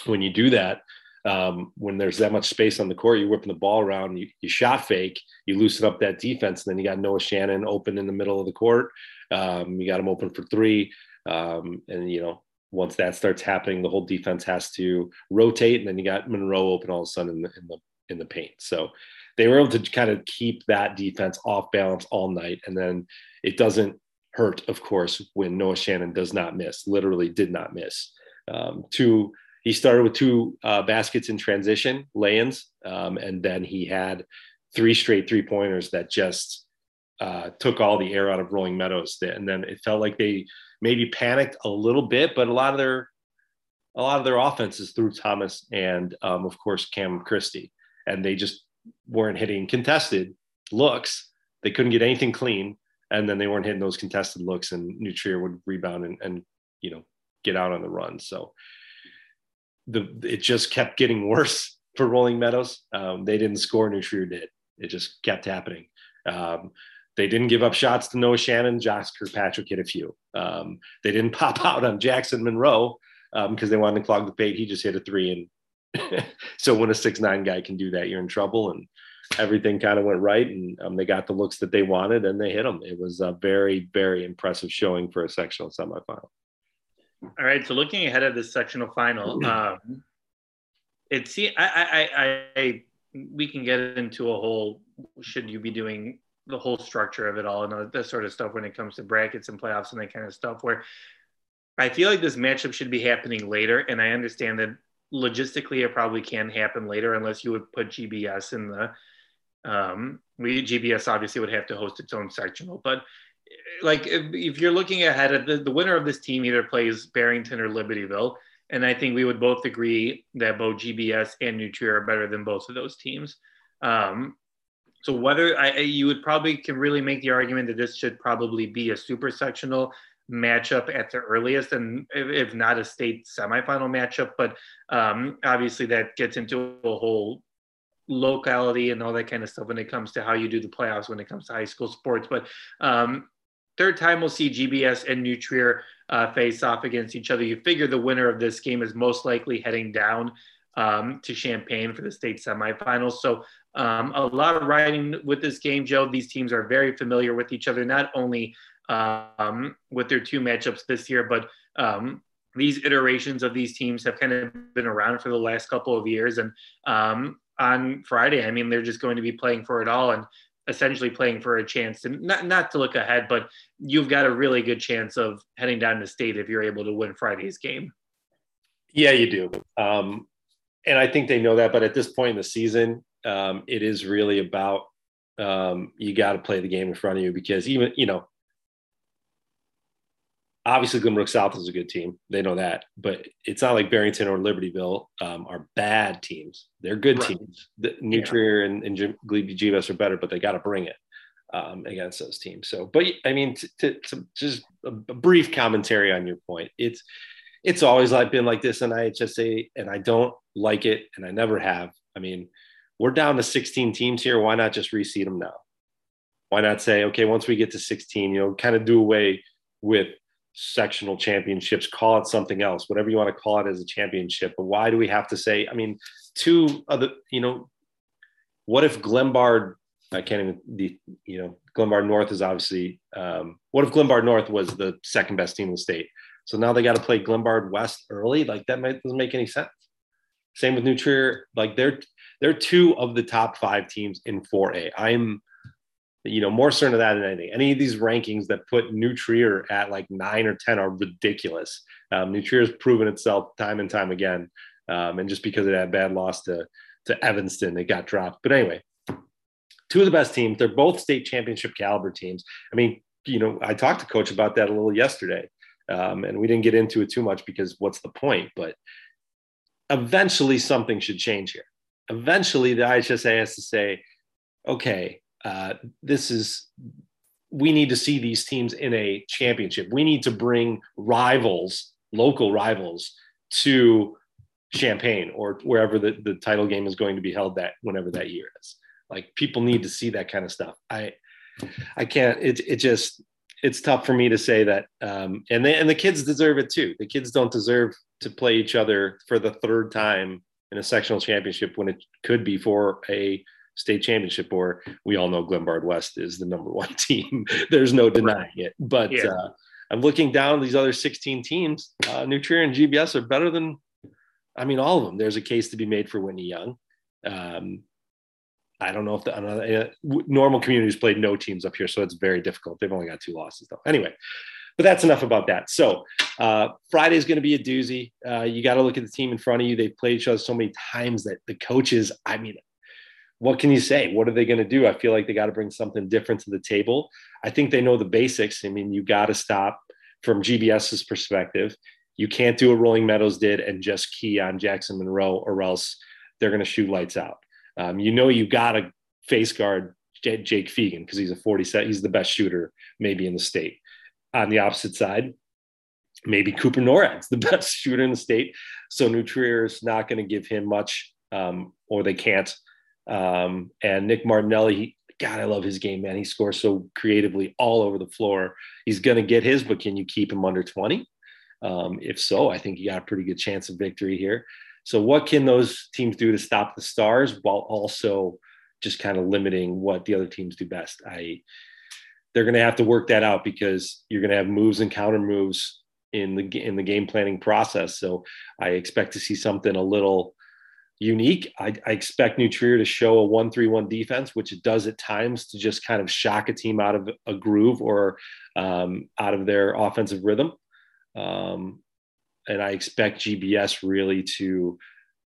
[SPEAKER 2] when you do that, um, when there's that much space on the court, you're whipping the ball around, you, you, shot fake, you loosen up that defense, and then you got Noah Shannon open in the middle of the court. Um, you got him open for three. Um, and, you know, once that starts happening, the whole defense has to rotate. And then you got Monroe open all of a sudden in the, in the, in the paint. So they were able to kind of keep that defense off balance all night. And then it doesn't hurt, of course, when Noah Shannon does not miss, literally did not miss. Um, two he started with two uh, baskets in transition lay-ins, um, and then he had three straight three pointers that just uh, took all the air out of Rolling Meadows. And then it felt like they maybe panicked a little bit, but a lot of their a lot of their offenses through Thomas and um, of course Cam Christie, and they just weren't hitting contested looks. They couldn't get anything clean, and then they weren't hitting those contested looks, and New would rebound and, and you know get out on the run. So the it just kept getting worse for Rolling Meadows. Um, they didn't score, New did. It just kept happening. Um, they didn't give up shots to Noah Shannon. Josh Kirkpatrick hit a few. Um, they didn't pop out on Jackson Monroe because um, they wanted to clog the paint. He just hit a three, and so when a six nine guy can do that, you're in trouble. And everything kind of went right, and um, they got the looks that they wanted, and they hit them. It was a very, very impressive showing for a sectional semifinal.
[SPEAKER 1] All right. So looking ahead of this sectional final, um, it see, I, I, I, I, we can get into a whole. Should you be doing the whole structure of it all and that sort of stuff when it comes to brackets and playoffs and that kind of stuff? Where I feel like this matchup should be happening later, and I understand that logistically it probably can happen later unless you would put GBS in the. Um, we GBS obviously would have to host its own sectional, but like if, if you're looking ahead at the, the winner of this team either plays Barrington or Libertyville. And I think we would both agree that both GBS and New Trier are better than both of those teams. Um, so whether I, you would probably can really make the argument that this should probably be a super sectional matchup at the earliest, and if, not a state semifinal matchup, but um, obviously that gets into a whole locality and all that kind of stuff when it comes to how you do the playoffs when it comes to high school sports. But um, third time we'll see GBS and New Trier uh, face off against each other. You figure the winner of this game is most likely heading down um, to Champaign for the state semifinals. So um, a lot of riding with this game, Joe. These teams are very familiar with each other, not only um, with their two matchups this year, but um, these iterations of these teams have kind of been around for the last couple of years. And um, on Friday. I mean, they're just going to be playing for it all and essentially playing for a chance to not not to look ahead, but you've got a really good chance of heading down to state if you're able to win Friday's game.
[SPEAKER 2] Yeah, you do. Um, and I think they know that. But at this point in the season, um, it is really about um, you got to play the game in front of you because even you know obviously Glenbrook South is a good team. They know that, but it's not like Barrington or Libertyville um, are bad teams. They're good right. teams. The New Trier yeah. and, and GBS are better, but they got to bring it um, against those teams. So, but I mean, to, to, to just a, a, brief commentary on your point, it's it's always like been like this in IHSA, and I don't like it, and I never have. I mean, we're down to 16 teams here. Why not just reseed them now? Why not say, okay, once we get to 16, you know, kind of do away with sectional championships, call it something else, whatever you want to call it as a championship. But why do we have to say, I mean, two other, you know, what if Glenbard, I can't even, the, you know, Glenbard North is obviously, um, what if Glenbard North was the second best team in the state? So now they got to play Glenbard West early. Like that might, doesn't make any sense. Same with New Trier. Like they're, they're two of the top five teams in 4A. I'm you know, more certain of that than anything. Any of these rankings that put New Trier at like nine or 10 are ridiculous. Um, has proven itself time and time again. Um, and just because of that bad loss to, to Evanston, it got dropped. But anyway, two of the best teams. They're both state championship caliber teams. I mean, you know, I talked to coach about that a little yesterday. Um, and we didn't get into it too much because what's the point? But eventually something should change here. Eventually the IHSA has to say, okay, uh, this is, we need to see these teams in a championship. We need to bring rivals, local rivals to Champaign or wherever the, the title game is going to be held that whenever that year is. Like people need to see that kind of stuff. I I can't it it just it's tough for me to say that um and they and the kids deserve it too. The kids don't deserve to play each other for the third time in a sectional championship when it could be for a state championship or we all know Glenbard West is the number one team. There's no denying it. But yeah. uh, I'm looking down these other 16 teams. Uh, New Trier and GBS are better than I mean, all of them. There's a case to be made for Whitney Young. Um, I don't know if the uh, normal communities played no teams up here, so it's very difficult. They've only got two losses though. Anyway, but that's enough about that. So uh, Friday is going to be a doozy. Uh, you got to look at the team in front of you. They've played each other so many times that the coaches. I mean, what can you say? What are they going to do? I feel like they got to bring something different to the table. I think they know the basics. I mean, you got to stop from GBS's perspective. You can't do what Rolling Meadows did and just key on Jackson Monroe, or else they're going to shoot lights out. Um, you know, you got to face guard J- Jake Fegan because he's a 40 set. He's the best shooter maybe in the state. On the opposite side, maybe Cooper Norad's the best shooter in the state. So New Trier is not going to give him much, um, or they can't. Um, and Nick Martinelli, God, I love his game, man. He scores so creatively all over the floor. He's going to get his, but can you keep him under 20? Um, if so, I think you got a pretty good chance of victory here. So, what can those teams do to stop the Stars while also just kind of limiting what the other teams do best? I they're going to have to work that out because you're going to have moves and counter moves in the in the game planning process. So, I expect to see something a little unique. I, I expect New Trier to show a one-three-one defense, which it does at times to just kind of shock a team out of a groove or um, out of their offensive rhythm. Um, and I expect GBS really to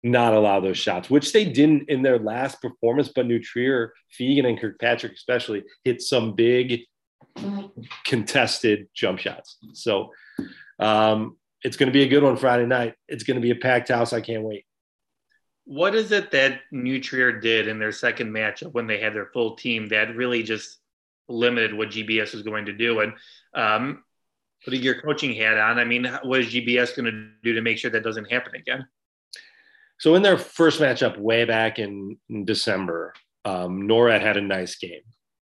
[SPEAKER 2] not allow those shots, which they didn't in their last performance. But New Trier, Fegan, and Kirkpatrick especially hit some big contested jump shots. So um, it's going to be a good one Friday night. It's going to be a packed house. I can't wait.
[SPEAKER 1] What is it that New Trier did in their second matchup when they had their full team that really just limited what GBS was going to do? And um, putting your coaching hat on, I mean, what is GBS going to do to make sure that doesn't happen again?
[SPEAKER 2] So in their first matchup way back in, in December, um, Norad had a nice game.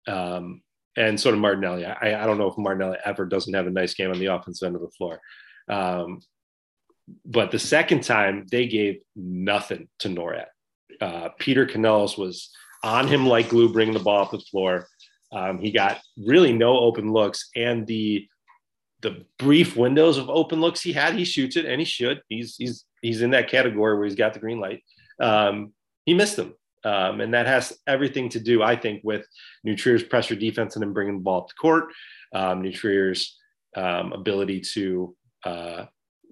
[SPEAKER 2] Um, and so did Martinelli. I, I don't know if Martinelli ever doesn't have a nice game on the offensive end of the floor. Um, but the second time they gave nothing to Norad. Uh, Peter Canellos was on him like glue, bringing the ball off the floor. Um, he got really no open looks, and the the brief windows of open looks he had, he shoots it and he should. He's he's he's in that category where he's got the green light. Um, he missed them. Um, and that has everything to do, I think, with New Trier's pressure defense and then bringing the ball up the court, um, New Trier's um, ability to uh,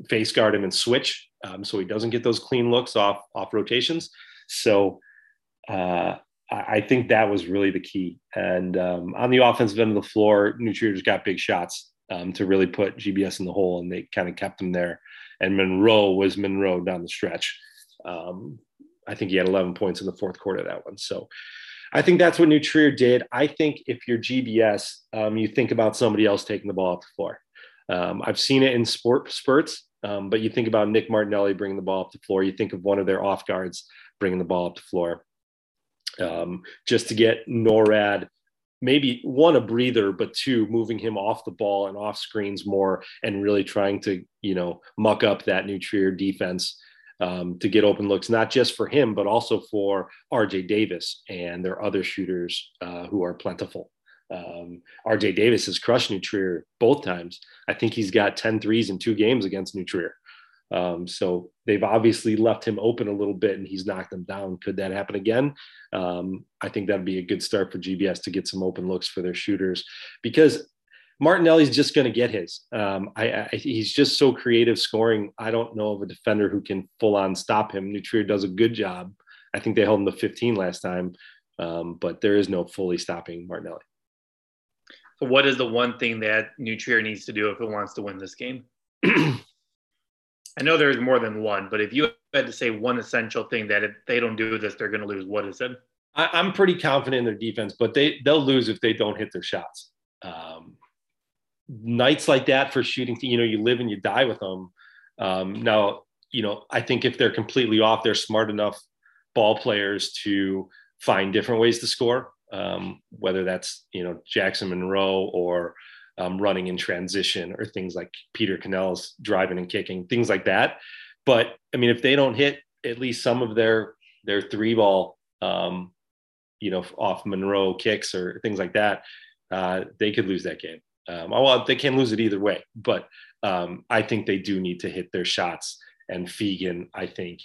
[SPEAKER 2] face guard him and switch, um, so he doesn't get those clean looks off off rotations. So uh, I think that was really the key. And um, on the offensive end of the floor, New Trier's got big shots um, to really put GBS in the hole, and they kind of kept him there. And Monroe was Monroe down the stretch. Um, I think he had 11 points in the fourth quarter of that one. So I think that's what New Trier did. I think if you're GBS, um, you think about somebody else taking the ball off the floor. Um, I've seen it in sport spurts, um, but you think about Nick Martinelli bringing the ball up the floor. You think of one of their off guards bringing the ball up the floor. Um, just to get Norad maybe one a breather but two moving him off the ball and off screens more and really trying to you know muck up that New Trier defense um, to get open looks not just for him but also for rj davis and their other shooters uh, who are plentiful um, rj davis has crushed New Trier both times i think he's got 10 threes in two games against New Trier um, so they've obviously left him open a little bit and he's knocked them down. Could that happen again? Um, I think that'd be a good start for GBS to get some open looks for their shooters because Martinelli's just going to get his. Um, I, I, he's just so creative scoring. I don't know of a defender who can full on stop him. New Trier does a good job. I think they held him to 15 last time, um, but there is no fully stopping Martinelli.
[SPEAKER 1] What is the one thing that New Trier needs to do if it wants to win this game? I know there's more than one, but if you had to say one essential thing that if they don't do this, they're going to lose, what is it?
[SPEAKER 2] I, am pretty confident in their defense, but they they'll lose if they don't hit their shots. Um, nights like that for shooting, you know, you live and you die with them. Um, now, you know, I think if they're completely off, they're smart enough ball players to find different ways to score, um, whether that's you know Jackson Monroe or um, running in transition or things like Peter Canellos driving and kicking, things like that. But I mean, if they don't hit at least some of their their three ball, um, you know, off Monroe kicks or things like that, uh, they could lose that game. Um, well, they can lose it either way, but um, I think they do need to hit their shots. And Fegan, I think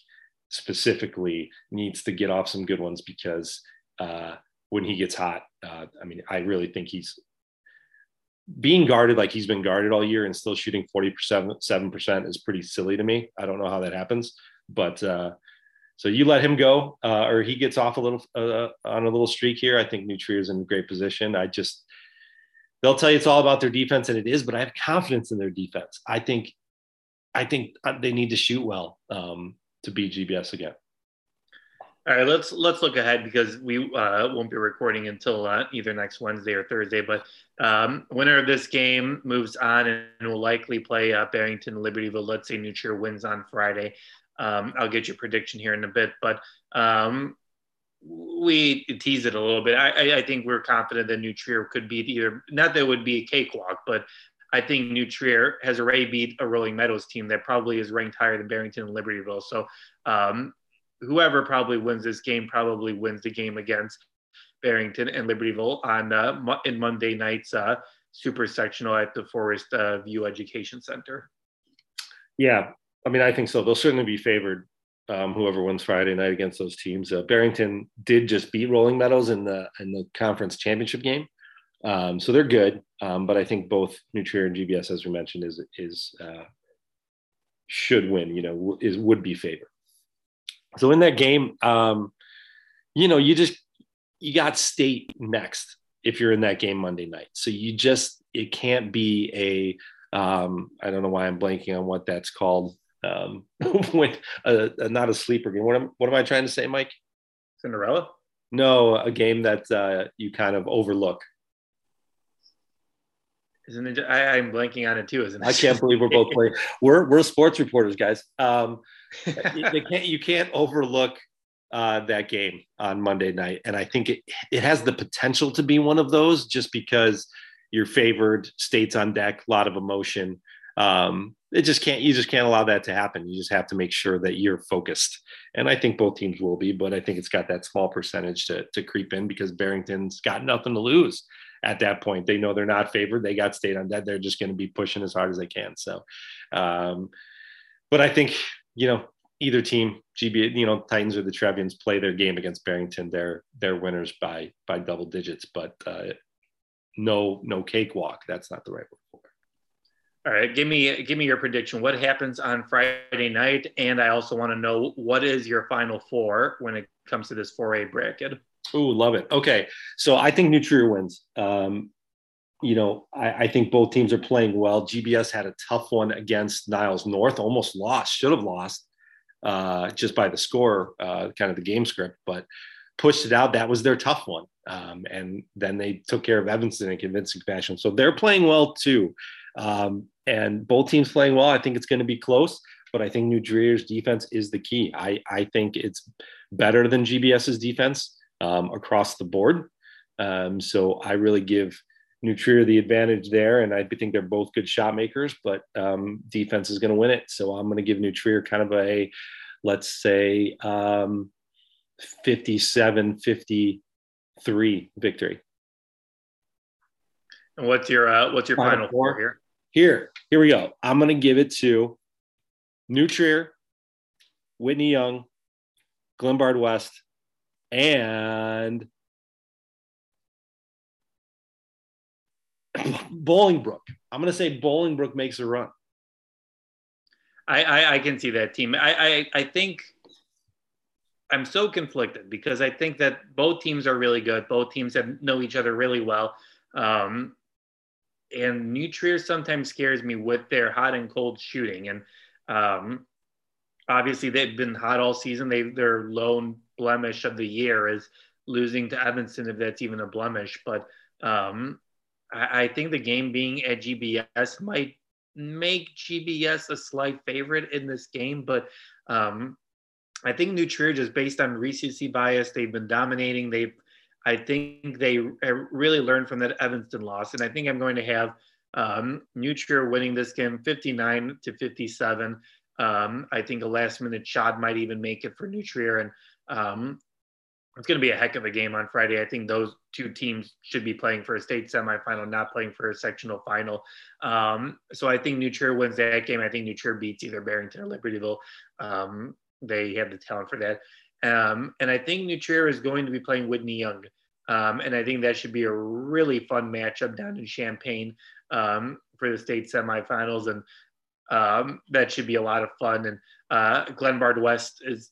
[SPEAKER 2] specifically, needs to get off some good ones because uh, when he gets hot, uh, I mean, I really think he's being guarded like he's been guarded all year and still shooting 47 percent is pretty silly to me. I don't know how that happens, but uh, so you let him go uh, or he gets off a little uh, on a little streak here. I think New Trier is in great position. I just they'll tell you it's all about their defense and it is, but I have confidence in their defense. I think I think uh, they need to shoot well um, to beat GBS again.
[SPEAKER 1] All right, let's let's look ahead because we uh, won't be recording until uh, either next Wednesday or Thursday. But um, winner of this game moves on and will likely play uh, Barrington Libertyville. Let's say New Trier wins on Friday. Um, I'll get your prediction here in a bit, but um, we tease it a little bit. I, I, think we're confident that New Trier could beat either. Not that it would be a cakewalk, but I think New Trier has already beat a Rolling Meadows team that probably is ranked higher than Barrington and Libertyville. So um, whoever probably wins this game probably wins the game against Barrington and Libertyville on uh, in Monday night's uh, super sectional at the Forest uh, View Education Center.
[SPEAKER 2] Yeah, I mean, I think so. They'll certainly be favored. Um, whoever wins Friday night against those teams. Uh, Barrington did just beat Rolling Meadows in the in the conference championship game, um, so they're good. Um, but I think both New Trier and GBS, as we mentioned, is is uh, should win. You know, is would be favored. So in that game, um, you know, you just you got state next if you're in that game Monday night. So you just it can't be a um, I don't know why I'm blanking on what that's called. Um, when uh, not a sleeper game. What am what am I trying to say, Mike?
[SPEAKER 1] Cinderella.
[SPEAKER 2] No, a game that uh, you kind of overlook.
[SPEAKER 1] Isn't it? I, am blanking on it too. Isn't it?
[SPEAKER 2] I can't believe we're both playing. We're we're sports reporters, guys. Um, you can't you can't overlook uh, that game on Monday night, and I think it it has the potential to be one of those just because you're favored, states on deck, a lot of emotion. Um, it just can't you just can't allow that to happen. You just have to make sure that you're focused, and I think both teams will be, but I think it's got that small percentage to to creep in because Barrington's got nothing to lose at that point. They know they're not favored. They got state on that. They're just going to be pushing as hard as they can. So, um, but I think you know, either team, GB, you know, Titans or the Trevians play their game against Barrington. They're they're winners by by double digits, but uh, no no cakewalk. That's not the right word for it.
[SPEAKER 1] All right, give me give me your prediction. What happens on Friday night? And I also want to know what is your final four when it comes to this 4A bracket.
[SPEAKER 2] Ooh, love it. Okay, so I think New Trier wins. Um, you know, I, I, think both teams are playing well. GBS had a tough one against Niles North, almost lost, should have lost uh, just by the score, uh, kind of the game script, but pushed it out. That was their tough one. Um, and then they took care of Evanston in convincing fashion. So they're playing well too. Um, and both teams playing well. I think it's going to be close, but I think New Trier's defense is the key. I, I think it's better than GBS's defense um, across the board. Um, so I really give New Trier the advantage there, and I think they're both good shot makers, but um, defense is going to win it. So I'm going to give New Trier kind of a, let's say, um, 57 53 victory.
[SPEAKER 1] And what's your uh, what's your final, final four here?
[SPEAKER 2] Here, here we go. I'm going to give it to New Trier, Whitney Young, Glenbard West, and Bolingbrook. I'm going to say Bolingbrook makes a run.
[SPEAKER 1] I, I, I can see that team. I, I, I think I'm so conflicted because I think that both teams are really good. Both teams have know each other really well. Um, and New sometimes scares me with their hot and cold shooting. And um, obviously, they've been hot all season. They their lone blemish of the year is losing to Evanston, if that's even a blemish. But um, I, I think the game being at GBS might make GBS a slight favorite in this game, but um, I think New Trier just based on recency bias, they've been dominating. They've, I think they really learned from that Evanston loss, and I think I'm going to have um, New Trier winning this game 59 to 57. Um, I think a last minute shot might even make it for New Trier, and um, it's going to be a heck of a game on Friday. I think those two teams should be playing for a state semifinal, not playing for a sectional final. Um, so I think New Trier wins that game. I think New Trier beats either Barrington or Libertyville. Um, they have the talent for that. Um, and I think New Trier is going to be playing Whitney Young. Um, and I think that should be a really fun matchup down in Champaign um, for the state semifinals. And um, that should be a lot of fun. And uh, Glenbard West is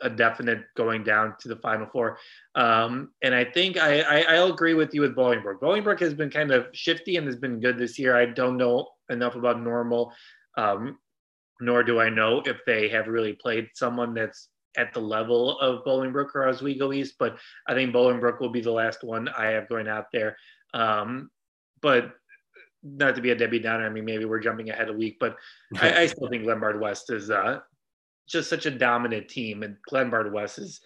[SPEAKER 1] a definite going down to the final four. Um, and I think I, I, will agree with you with Bolingbrook. Bolingbrook has been kind of shifty and has been good this year. I don't know enough about normal, um, nor do I know if they have really played someone that's at the level of Bolingbrook or Oswego East, but I think Bolingbrook will be the last one I have going out there. Um, but not to be a Debbie Downer, I mean, maybe we're jumping ahead a week, but I, I still think Glenbard West is uh, just such a dominant team, and Glenbard West is.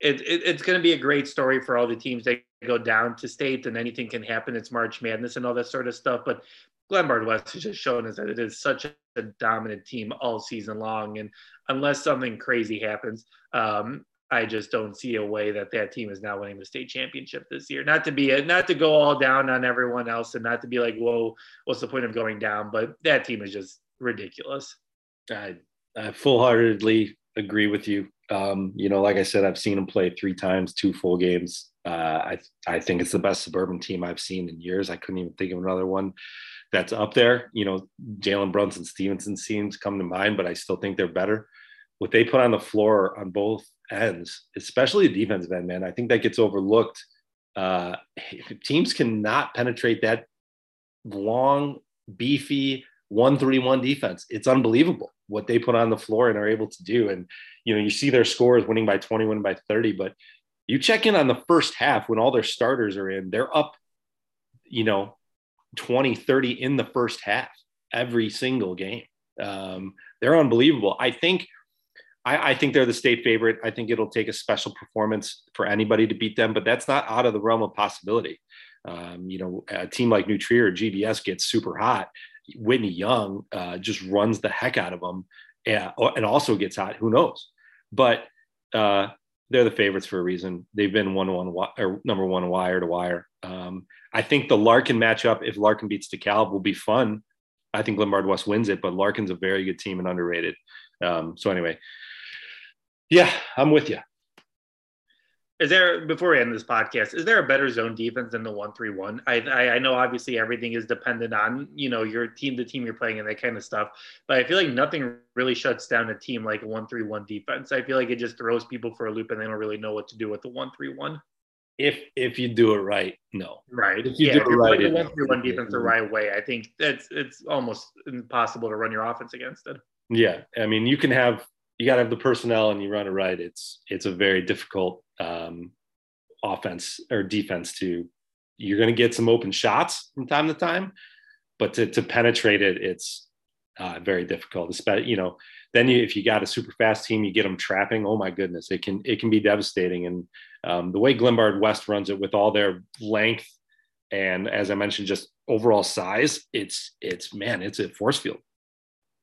[SPEAKER 1] It, it, it's going to be a great story for all the teams that go down to state, and anything can happen. It's March Madness and all that sort of stuff. But Glenbard West has just shown us that it is such a dominant team all season long, and unless something crazy happens, um, I just don't see a way that that team is not winning the state championship this year. Not to be a, not to go all down on everyone else, and not to be like, whoa, what's the point of going down? But that team is just ridiculous.
[SPEAKER 2] I I full heartedly agree with you. Um, you know, like I said, I've seen them play three times, two full games. Uh, I I think it's the best suburban team I've seen in years. I couldn't even think of another one that's up there. You know, Jalen Brunson Stevenson seems come to mind, but I still think they're better. What they put on the floor on both ends, especially the defensive end, man, I think that gets overlooked. Uh, teams cannot penetrate that long, beefy one three one defense. It's unbelievable what they put on the floor and are able to do. And you know, you see their scores winning by 20, winning by 30, but you check in on the first half when all their starters are in, they're up, you know, 20, 30 in the first half every single game. Um, they're unbelievable. I think I, I, think they're the state favorite. I think it'll take a special performance for anybody to beat them, but that's not out of the realm of possibility. Um, you know, a team like New Trier or GBS gets super hot Whitney Young uh, just runs the heck out of them and, and also gets hot. Who knows? But uh, they're the favorites for a reason. They've been one one or number one wire to wire. Um, I think the Larkin matchup, if Larkin beats DeKalb, will be fun. I think Glenbard West wins it, but Larkin's a very good team and underrated. Um, so anyway, yeah, I'm with you.
[SPEAKER 1] Is there before we end this podcast? Is there a better zone defense than the one three one? I, I know obviously everything is dependent on you know your team, the team you're playing, and that kind of stuff. But I feel like nothing really shuts down a team like a one three one defense. I feel like it just throws people for a loop, and they don't really know what to do with the one three one.
[SPEAKER 2] If if you do it right, no.
[SPEAKER 1] Right. If you yeah, do if you're right, the one three one defense the right way, I think that's it's almost impossible to run your offense against it.
[SPEAKER 2] Yeah, I mean you can have you got to have the personnel and you run it right. It's it's a very difficult um, offense or defense to. You're going to get some open shots from time to time, but to to penetrate it, it's uh, very difficult. Especially you know, then you, if you got a super fast team, you get them trapping. Oh my goodness, it can it can be devastating. And um, the way Glenbard West runs it with all their length and as I mentioned, just overall size, it's it's man, it's a force field.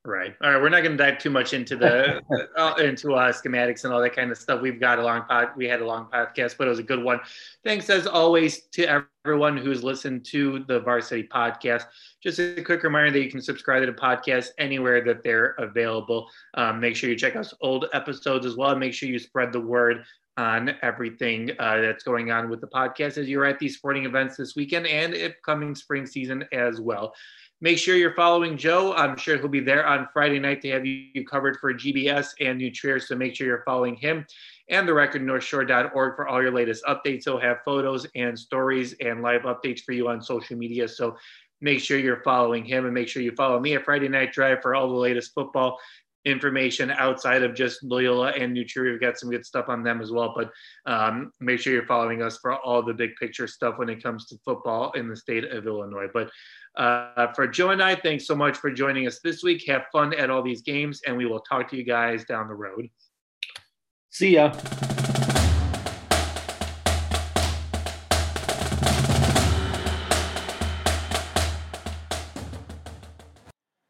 [SPEAKER 1] Right. All right. We're not going to dive too much into the uh, into uh, schematics and all that kind of stuff. We've got a long pod. We had a long podcast, but it was a good one. Thanks as always to everyone who's listened to the Varsity podcast. Just a quick reminder that you can subscribe to the podcast anywhere that they're available. Um, make sure you check out old episodes as well, make sure you spread the word on everything uh, that's going on with the podcast as you're at these sporting events this weekend and upcoming spring season as well. Make sure you're following Joe. I'm sure he'll be there on Friday night to have you covered for GBS and New Trier. So make sure you're following him and the record northshore.org for all your latest updates. He'll have photos and stories and live updates for you on social media. So make sure you're following him and make sure you follow me at Friday Night Drive for all the latest football information outside of just Loyola and New Trier. We've got some good stuff on them as well. But um, make sure you're following us for all the big picture stuff when it comes to football in the state of Illinois. But uh, for Joe and I, thanks so much for joining us this week. Have fun at all these games, and we will talk to you guys down the road.
[SPEAKER 2] See ya.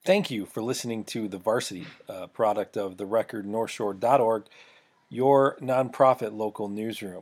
[SPEAKER 3] Thank you for listening to The Varsity, uh, product of the record northshore.org, your nonprofit local newsroom.